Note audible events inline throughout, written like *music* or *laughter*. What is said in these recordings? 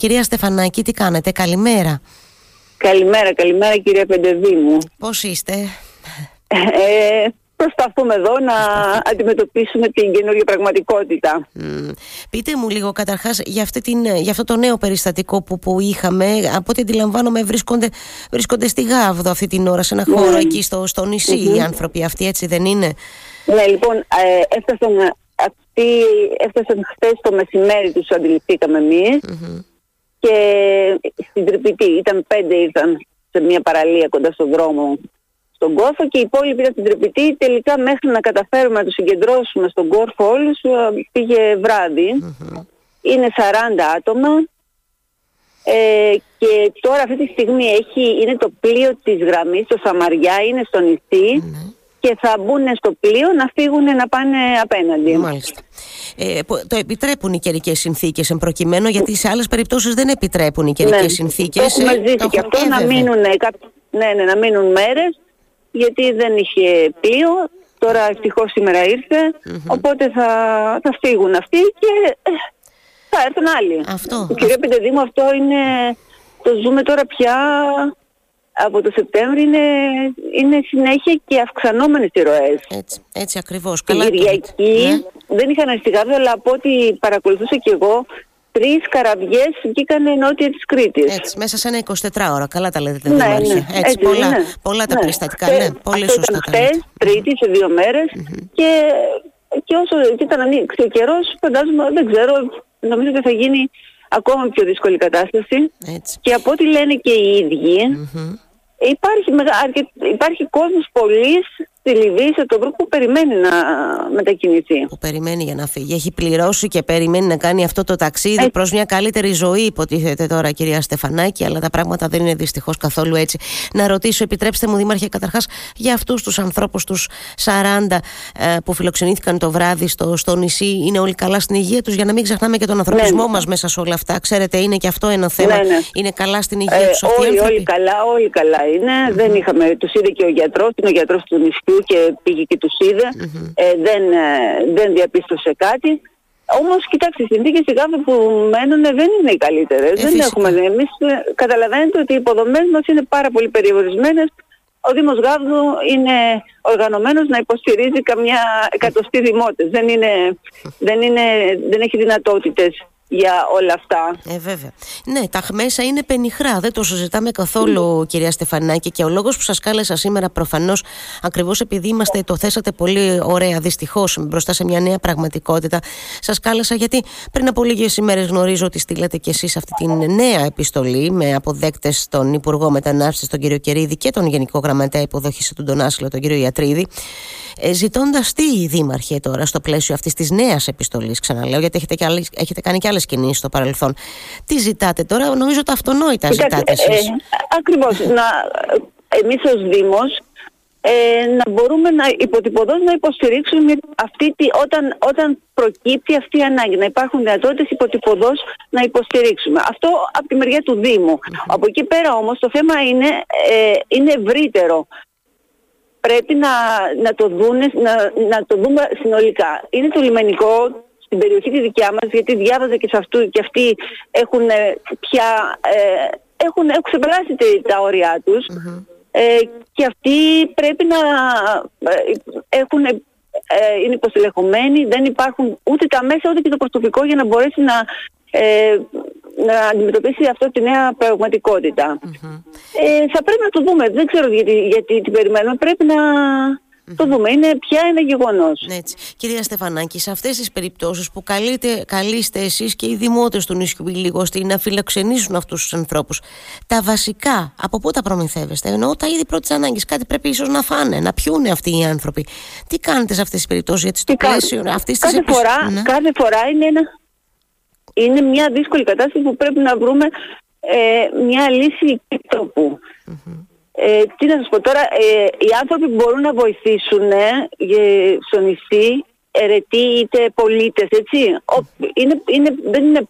Κυρία Στεφανάκη, τι κάνετε, καλημέρα. Καλημέρα, καλημέρα κυρία Πεντεδήμου. Πώς είστε; Ε, προσπαθούμε εδώ να αντιμετωπίσουμε την καινούργια πραγματικότητα. Πείτε μου λίγο καταρχάς για, αυτή την, για αυτό το νέο περιστατικό που, που είχαμε. Από ό,τι αντιλαμβάνομαι βρίσκονται, βρίσκονται στη Γάβδο αυτή την ώρα, σε ένα χώρο ναι. εκεί στο, στο νησι οι άνθρωποι αυτοί, έτσι δεν είναι; Ναι, λοιπόν, ε, έφτασαν, αυτοί, έφτασαν χθες το μεσημέρι τους αντιληφθήκαμε και στην Τρυπητή ήταν πέντε ήρθαν σε μια παραλία κοντά στον δρόμο στον κόρφο και οι υπόλοιποι ήταν στην Τρυπητή. Τελικά μέχρι να καταφέρουμε να τους συγκεντρώσουμε στον κόρφο όλους πήγε Είναι 40 άτομα. Ε, και τώρα αυτή τη στιγμή έχει, είναι το πλοίο της γραμμής, το Σαμαριά, είναι στο νησι και θα μπουν στο πλοίο να φύγουν να πάνε απέναντι. Μάλιστα. Ε, το επιτρέπουν οι καιρικές συνθήκες εν προκειμένου, γιατί σε άλλες περιπτώσεις δεν επιτρέπουν οι καιρικές ναι, συνθήκες. Έχουμε ε, ζήσει και αυτό να μείνουν, ναι, ναι, να μείνουν μέρες, γιατί δεν είχε πλοίο. Τώρα ευτυχώς σήμερα οπότε θα, θα φύγουν αυτοί και ε, θα έρθουν άλλοι. Αυτό. Κυρία Πεντεδήμου, αυτό είναι. Το ζούμε τώρα πια από το Σεπτέμβριο είναι, είναι συνέχεια και αυξανόμενες οι ροές. Έτσι, έτσι ακριβώς. Την Κυριακή ναι. δεν είχαν αριστηγάδια, αλλά από ό,τι παρακολουθούσα και εγώ, τρεις καραβιές βγήκαν νότια της Κρήτης. Έτσι, μέσα σε ένα 24 ώρα. Καλά τα λέτε, δεν ναι, ναι, έτσι, έτσι, πολλά, είναι. πολλά τα ναι. περιστατικά. Ναι, πολύ αυτό σωστά ήταν χτες, τρίτη, σε δύο μέρες και, και όσο και ήταν ανοίξει ο καιρός, φαντάζομαι, δεν ξέρω, νομίζω ότι θα γίνει ακόμα πιο δύσκολη κατάσταση. Έτσι. Και από ό,τι λένε και οι ίδιοι, Υπάρχει, υπάρχει κόσμος πολλής στη Λιβύη, σε τον που περιμένει να μετακινηθεί. Που περιμένει για να φύγει. Έχει πληρώσει και περιμένει να κάνει αυτό το ταξίδι ε... προς μια καλύτερη ζωή, υποτίθεται τώρα, κυρία Στεφανάκη, αλλά τα πράγματα δεν είναι δυστυχώς καθόλου έτσι. Να ρωτήσω, επιτρέψτε μου, Δήμαρχε, καταρχάς για αυτούς τους ανθρώπους, τους 40 ε, που φιλοξενήθηκαν το βράδυ στο, στο νησί, είναι όλοι καλά στην υγεία τους, για να μην ξεχνάμε και τον ανθρωπισμό ναι. μας μέσα σε όλα αυτά. Ξέρετε, είναι και αυτό ένα θέμα. Ναι, ναι. Είναι καλά στην υγεία ε, τους. Όλοι, όλοι καλά, όλοι καλά είναι. Δεν είχαμε, τους είδε και ο γιατρός, είναι ο γιατρός του νησιού και πήγε και τους είδε. Ε, δεν, ε, δεν διαπίστωσε κάτι. Όμως, κοιτάξτε, οι συνθήκες οι που μένουν δεν είναι οι καλύτερες. Ε, δεν έχουμε. Εμείς ε, καταλαβαίνετε ότι οι υποδομές μας είναι πάρα πολύ περιορισμένες. Ο Δήμος Γάβδου είναι οργανωμένος να υποστηρίζει καμιά εκατοστή δημότες. Δεν, είναι, δεν, είναι, δεν έχει δυνατότητες για όλα αυτά. Ε, βέβαια. Ναι, τα μέσα είναι πενιχρά. Δεν το συζητάμε καθόλου, κυρία Στεφανάκη. Και ο λόγος που σας κάλεσα σήμερα, προφανώς, ακριβώς επειδή είμαστε, το θέσατε πολύ ωραία, δυστυχώς, μπροστά σε μια νέα πραγματικότητα. Σας κάλεσα γιατί πριν από λίγες ημέρες γνωρίζω ότι στείλατε κι εσείς αυτή την νέα επιστολή με αποδέκτες τον Υπουργό Μετανάστευσης, τον κύριο Κερίδη και τον Γενικό Γραμματέα Υποδοχής του τον Άσυλο, τον κύριο Ιατρίδη. Ε, Ζητώντας τι οι δήμαρχοι τώρα στο πλαίσιο αυτής της νέας επιστολής, ξαναλέω, γιατί έχετε, και άλλες, έχετε κάνει και άλλες κινήσει στο παρελθόν. Τι ζητάτε τώρα, νομίζω τα αυτονόητα ζητάτε εσείς. Ε, Ακριβώς. Εμείς ως Δήμος ε, να μπορούμε να υποτυπωδώς να υποστηρίξουμε αυτή τη, όταν, όταν προκύπτει αυτή η ανάγκη, να υπάρχουν δυνατότητες υποτυπωδώς να υποστηρίξουμε. Αυτό από τη μεριά του Δήμου. Από εκεί πέρα όμως το θέμα είναι, ε, είναι ευρύτερο πρέπει να, να, το δούνε, να, να το δούμε συνολικά. Είναι το λιμενικό στην περιοχή τη δικιά μας, γιατί διάβαζα και σε αυτού και αυτοί έχουν ε, πια... Ε, έχουν, έχουν ξεπεράσει τα όρια τους ε, και αυτοί πρέπει να ε, έχουν, ε, είναι υποστηλεχωμένοι, δεν υπάρχουν ούτε τα μέσα ούτε και το προσωπικό για να μπορέσει να, ε, να αντιμετωπίσει αυτό τη νέα πραγματικότητα. Ε, θα πρέπει να το δούμε. Δεν ξέρω γιατί, γιατί την περιμένουμε. Πρέπει να το δούμε. Είναι πια ένα γεγονός. Έτσι. Κυρία Στεφανάκη, σε αυτές τις περιπτώσεις που καλείτε, καλείστε εσείς και οι δημότες του νησιού λίγο να φιλοξενήσουν αυτούς τους ανθρώπους, τα βασικά από πού τα προμηθεύεστε; Εννοώ τα είδη πρώτης ανάγκης. Κάτι πρέπει ίσως να φάνε, να πιούνε αυτοί οι άνθρωποι. Τι κάνετε σε αυτές τις περιπτώσεις, γιατί στο πλαίσιο αυτής της κάθε, φορά, ναι. κάθε φορά είναι ένα είναι μια δύσκολη κατάσταση που πρέπει να βρούμε ε, μια λύση τρόπου. Ε, τι να σας πω τώρα, ε, οι άνθρωποι που μπορούν να βοηθήσουν ε, στο νησί, ερετοί είτε πολίτες, έτσι, είναι, είναι, δεν είναι,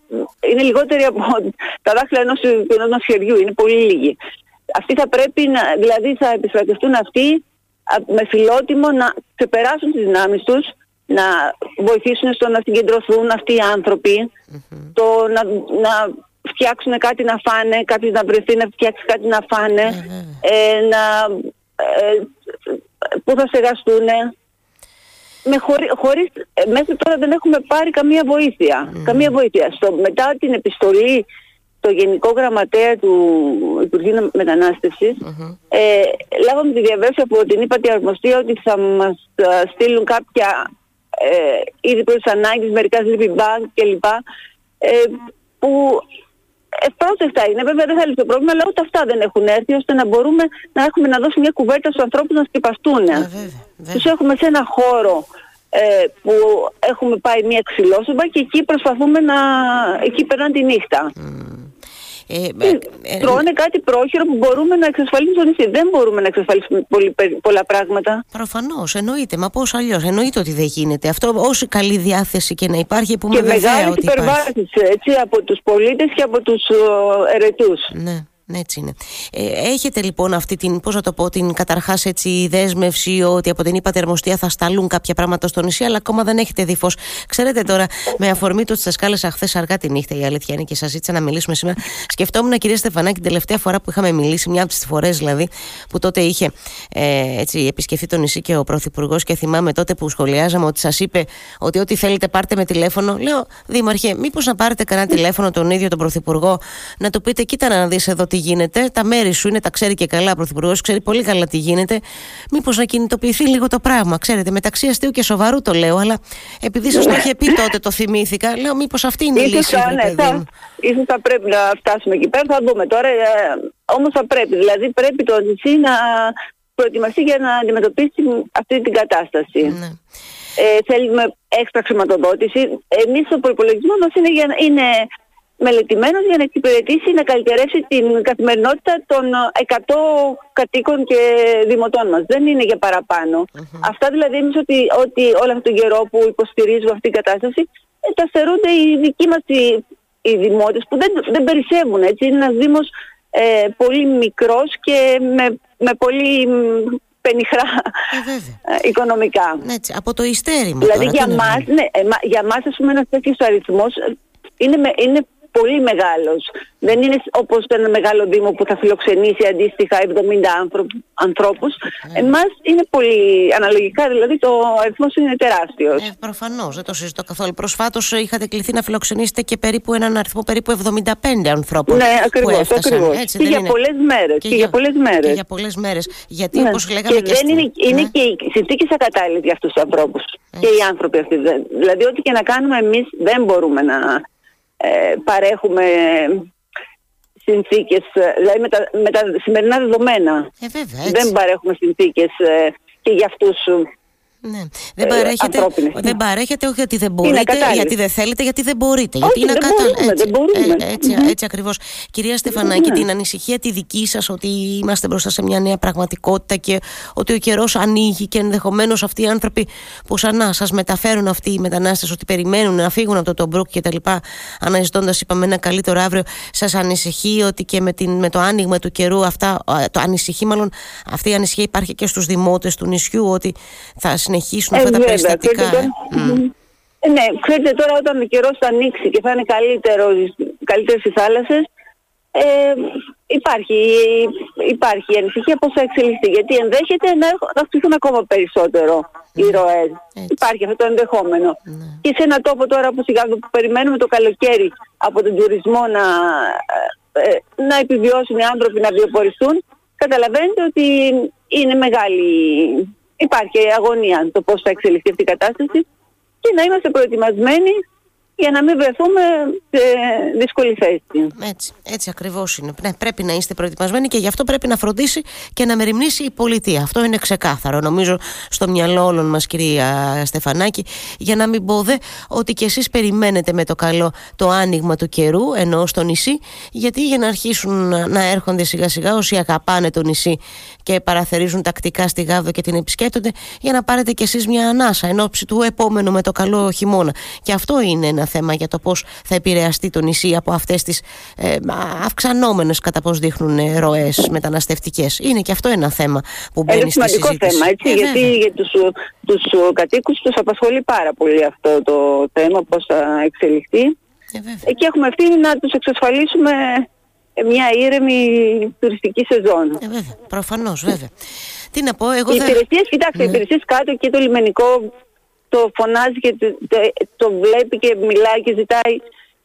είναι λιγότεροι από *laughs* τα δάχτυλα ενός, ενός χεριού, είναι πολύ λίγοι. Αυτοί θα πρέπει να, δηλαδή θα επιστρατευτούν αυτοί με φιλότιμο να ξεπεράσουν τις δυνάμεις τους, να βοηθήσουν στο να συγκεντρωθούν αυτοί οι ανθρωποι το να, να φτιάξουν κάτι να φάνε, κάποιος να βρεθεί να φτιάξει κάτι να φάνε, ε, να, ε, που θα στεγαστούν. Με χωρί, χωρίς, ε, μέχρι τώρα δεν έχουμε πάρει καμία βοήθεια. Καμία βοήθεια. Στο, μετά την επιστολή το Γενικό Γραμματέα του Υπουργείου ε, λάβαμε τη διαβέβαιωση από την ύπατη αρμοστία ότι θα μας ε, στείλουν κάποια ε, είδη προς ανάγκης, μερικά sleeping bag κλπ. Ε, που ευπρόσδεκτα είναι. Βέβαια δεν θα λύσει το πρόβλημα, αλλά ούτε αυτά δεν έχουν έρθει ώστε να μπορούμε να έχουμε να δώσουμε μια κουβέρτα στους ανθρώπους να σκεπαστούν. Τους έχουμε σε ένα χώρο ε, που έχουμε πάει μια ξυλόσομπα και εκεί προσπαθούμε να... εκεί περνάνε τη νύχτα. Ε, ε, ε, τρώνε κάτι πρόχειρο που μπορούμε να εξασφαλίσουμε στο νησί. Δεν μπορούμε να εξασφαλίσουμε πολύ, πολλά πράγματα. Προφανώς, εννοείται. Μα πώς αλλιώς. Εννοείται ότι δεν γίνεται. Αυτό όση καλή διάθεση και να υπάρχει που με βέβαια ότι υπάρχει. Και από τους πολίτες και από τους ερετούς. Ναι. Ναι, έτσι είναι. Ε, έχετε λοιπόν αυτή την, πώς να το πω, την καταρχάς έτσι δέσμευση ότι από την υπατερμοστία θα σταλούν κάποια πράγματα στο νησί, αλλά ακόμα δεν έχετε δει φως. Ξέρετε τώρα, με αφορμή το ότι σας κάλεσα χθες αργά τη νύχτα, η αλήθεια είναι και σας ζήτησα να μιλήσουμε σήμερα. Σκεφτόμουν, κυρία Στεφανάκη, την τελευταία φορά που είχαμε μιλήσει, μια από τις φορές δηλαδή, που τότε είχε ε, έτσι, επισκεφθεί το νησί και ο Πρωθυπουργός και θυμάμαι τότε που σχολιάζαμε ότι σας είπε ότι ό,τι θέλετε πάρτε με τηλέφωνο. Λέω, Δήμαρχε, μήπως να πάρετε κανένα τηλέφωνο τον ίδιο τον Πρωθυπουργό, να του πείτε, κοίτα να δεις εδώ τι γίνεται, τα μέρη σου είναι, τα ξέρει και καλά ο Πρωθυπουργός, ξέρει πολύ καλά τι γίνεται. Μήπως να κινητοποιηθεί λίγο το πράγμα. Ξέρετε, μεταξύ αστείου και σοβαρού το λέω, αλλά επειδή σας το είχε πει τότε, το θυμήθηκα, λέω μήπως αυτή είναι η λύση. Ναι, θα, ίσως θα πρέπει να φτάσουμε εκεί πέρα, θα δούμε τώρα. Ε, Όμως θα πρέπει, δηλαδή πρέπει το νησί να προετοιμαστεί για να αντιμετωπίσει αυτή την κατάσταση. Ναι. Ε, θέλουμε έξτρα χρηματοδότηση. Εμείς ο προπολογισμός μας είναι, είναι μελετημένος για να εξυπηρετήσει, να καλυτερεύσει την καθημερινότητα των 100 κατοίκων και δημοτών μας. Δεν είναι για παραπανω Αυτά δηλαδή εμείς ότι, ότι όλο αυτόν τον καιρό που υποστηρίζουμε αυτή την κατάσταση ε, τα στερούνται οι δικοί μας οι, οι δημότες που δεν, δεν περισσεύουν. Έτσι. Είναι ένας δήμος ε, πολύ μικρός και με, με πολύ πενιχρά ε, οικονομικά. Έτσι, από το υστέρημα. Δηλαδή για μας, ναι, ε, για μας ας πούμε ένας τέτοιος αριθμός είναι, είναι πολύ μεγάλος. Δεν είναι όπως ένα μεγάλο δήμο που θα φιλοξενήσει αντίστοιχα 70 ανθρώπους. Mm. Εμάς είναι πολύ αναλογικά, δηλαδή το αριθμός είναι τεράστιος. Ε, προφανώς, δεν το συζητώ καθόλου. Προσφάτως είχατε κληθεί να φιλοξενήσετε και περίπου έναν αριθμό περίπου 75 ανθρώπων ναι, ακριβώς, που έφτασαν. Ακριβώς. Έτσι, και, για πολλές μέρες, και, και, για πολλές μέρες. Και για πολλές μέρες. Γιατί ναι. όπως λέγαμε και, και δεν είναι, είναι ναι. και οι συνθήκες ακατάλληλες για αυτούς τους ανθρώπους. Και οι άνθρωποι αυτοί. Δηλαδή ό,τι και να κάνουμε εμείς δεν μπορούμε να ε, παρέχουμε συνθήκες, δηλαδή με τα, με τα σημερινά δεδομένα. Ε, δεν παρέχουμε συνθήκες ε, και για αυτούς ναι. Δεν, ε, παρέχετε, δεν παρέχετε όχι γιατί δεν μπορείτε, γιατί δεν θέλετε, γιατί δεν μπορείτε. γιατί είναι δεν, μπορούμε, έτσι, δεν μπορούμε. Ε, έτσι, έτσι ακριβώς. Κυρία Στεφανάκη, την ανησυχία τη δική σας ότι είμαστε μπροστά σε μια νέα πραγματικότητα και ότι ο καιρός ανοίγει και ενδεχομένως αυτοί οι άνθρωποι που σαν να σας μεταφέρουν αυτοί οι μετανάστες ότι περιμένουν να φύγουν από το Τομπρούκ και τα λοιπά αναζητώντας είπαμε ένα καλύτερο αύριο σας ανησυχεί ότι και με, την, με το άνοιγμα του καιρού αυτά, το ανησυχεί μάλλον αυτή η ανησυχία υπάρχει και στους δημότες του νησιού ότι θα συνεχίσουν αυτά τα ε, περιστατικά. Ε, ναι, ξέρετε τώρα όταν ο καιρός θα ανοίξει και θα είναι καλύτερο, καλύτερες οι θάλασσες, ε, υπάρχει, υπάρχει η ανησυχία πώς θα εξελιχθεί. Γιατί ενδέχεται να, να αυξηθούν ακόμα περισσότερο οι ναι, ροές. Υπάρχει αυτό το ενδεχόμενο. Ναι. Και σε ένα τόπο τώρα που σιγά που περιμένουμε το καλοκαίρι από τον τουρισμό να, ε, να επιβιώσουν οι άνθρωποι να βιοποριστούν, καταλαβαίνετε ότι είναι μεγάλη υπάρχει αγωνία το πώς θα εξελιχθεί αυτή η κατάσταση και να είμαστε προετοιμασμένοι για να μην βρεθούμε σε δύσκολη θέση. Έτσι, έτσι ακριβώς είναι. Ναι, πρέπει να είστε προετοιμασμένοι και γι' αυτό πρέπει να φροντίσει και να μεριμνήσει η πολιτεία. Αυτό είναι ξεκάθαρο. Νομίζω στο μυαλό όλων μας, κυρία Στεφανάκη, για να μην πω δε ότι κι εσείς περιμένετε με το καλό το άνοιγμα του καιρού, ενώ στο νησί, γιατί για να αρχίσουν να έρχονται σιγά σιγά όσοι αγαπάνε το νησί και παραθερίζουν τακτικά στη Γάβδο και την επισκέπτονται, για να πάρετε κι εσείς μια ανάσα εν ώψη του επόμενου με το καλό χειμώνα. Και αυτό είναι ένα θέμα για το πώς θα επηρεαστεί το νησί από αυτές τις ε, αυξανόμενες κατά πώς δείχνουν ε, ροές μεταναστευτικές. Είναι και αυτό ένα θέμα που μπαίνει είναι στη συζήτηση. Είναι θέμα, έτσι, ε, γιατί για τους, τους κατοίκους τους απασχολεί πάρα πολύ αυτό το θέμα, πώς θα εξελιχθεί. Ε, και έχουμε ευθύνη να τους εξασφαλίσουμε μια ήρεμη τουριστική σεζόν. Ε, βέβαια, προφανώς, βέβαια. Τι να πω, εγώ οι θα... υπηρεσίες, κοιτάξτε, οι Ναι. υπηρεσίες κάτω και το λιμενικό το φωνάζει και το, το- το βλέπει και μιλάει και ζητάει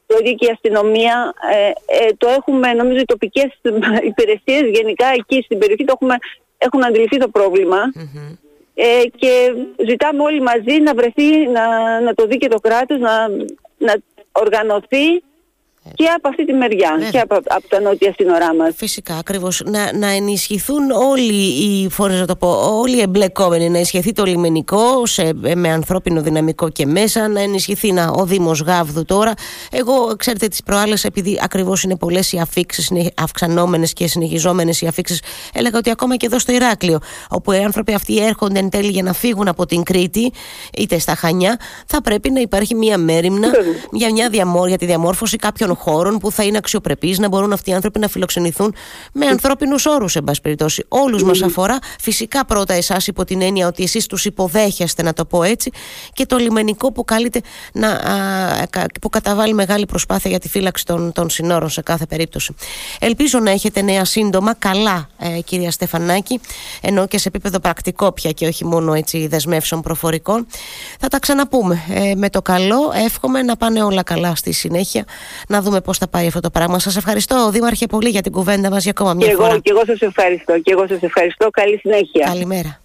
το ίδιο και η αστυνομία. Ε, ε, το έχουμε, νομίζω, οι τοπικές *laughs* υπηρεσίες γενικά εκεί στην περιοχή το έχουμε, έχουν αντιληφθεί το πρόβλημα. Μμμ. Ε, και ζητάμε όλοι μαζί να βρεθεί, να, να το δει και το κράτος, να, να οργανωθεί και από αυτή τη μεριά Βέβαια. και από, από τα νότια σύνορά μας. Φυσικά, ακριβώς. Να, να ενισχυθούν όλοι οι φορές, να το πω, όλοι οι εμπλεκόμενοι. Να ενισχυθεί το λιμενικό σε, με ανθρώπινο δυναμικό και μέσα. Να ενισχυθεί να, ο Δήμος Γάβδου τώρα. Εγώ, ξέρετε, τις προάλλες, επειδή ακριβώς είναι πολλές οι αφήξεις, αυξανόμενες και συνεχιζόμενες οι αφήξεις, έλεγα ότι ακόμα και εδώ στο Ηράκλειο, όπου οι άνθρωποι αυτοί έρχονται εν τέλει για να φύγουν από την Κρήτη, είτε στα Χανιά, θα πρέπει να υπάρχει μία μέρημνα Βέβαια. για, μια διαμόρ, για τη διαμόρφωση κάποιων χώρων που θα είναι αξιοπρεπείς, να μπορούν αυτοί οι άνθρωποι να φιλοξενηθούν με ανθρώπινους όρους, εν πάση περιπτώσει. Όλους μας αφορά. Φυσικά πρώτα εσάς υπό την έννοια ότι εσείς τους υποδέχεστε, να το πω έτσι, και το λιμενικό που καλείται να, α, κα- που καταβάλει μεγάλη προσπάθεια για τη φύλαξη των, των συνόρων σε κάθε περίπτωση. Ελπίζω να έχετε νέα σύντομα, καλά, ε, κυρία Στεφανάκη, ενώ και σε επίπεδο πρακτικό πια και όχι μόνο έτσι δεσμεύσεων προφορικών. Θα τα ξαναπούμε. Ε, με το καλό, εύχομαι να πάνε όλα καλά στη συνέχεια, να δούμε πώς θα πάει αυτό το πράγμα. Σας ευχαριστώ, Δήμαρχε, πολύ για την κουβέντα μας για ακόμα μια Και φορά. εγώ, και εγώ σας ευχαριστώ. Και εγώ σας ευχαριστώ. Καλή συνέχεια. Καλημέρα.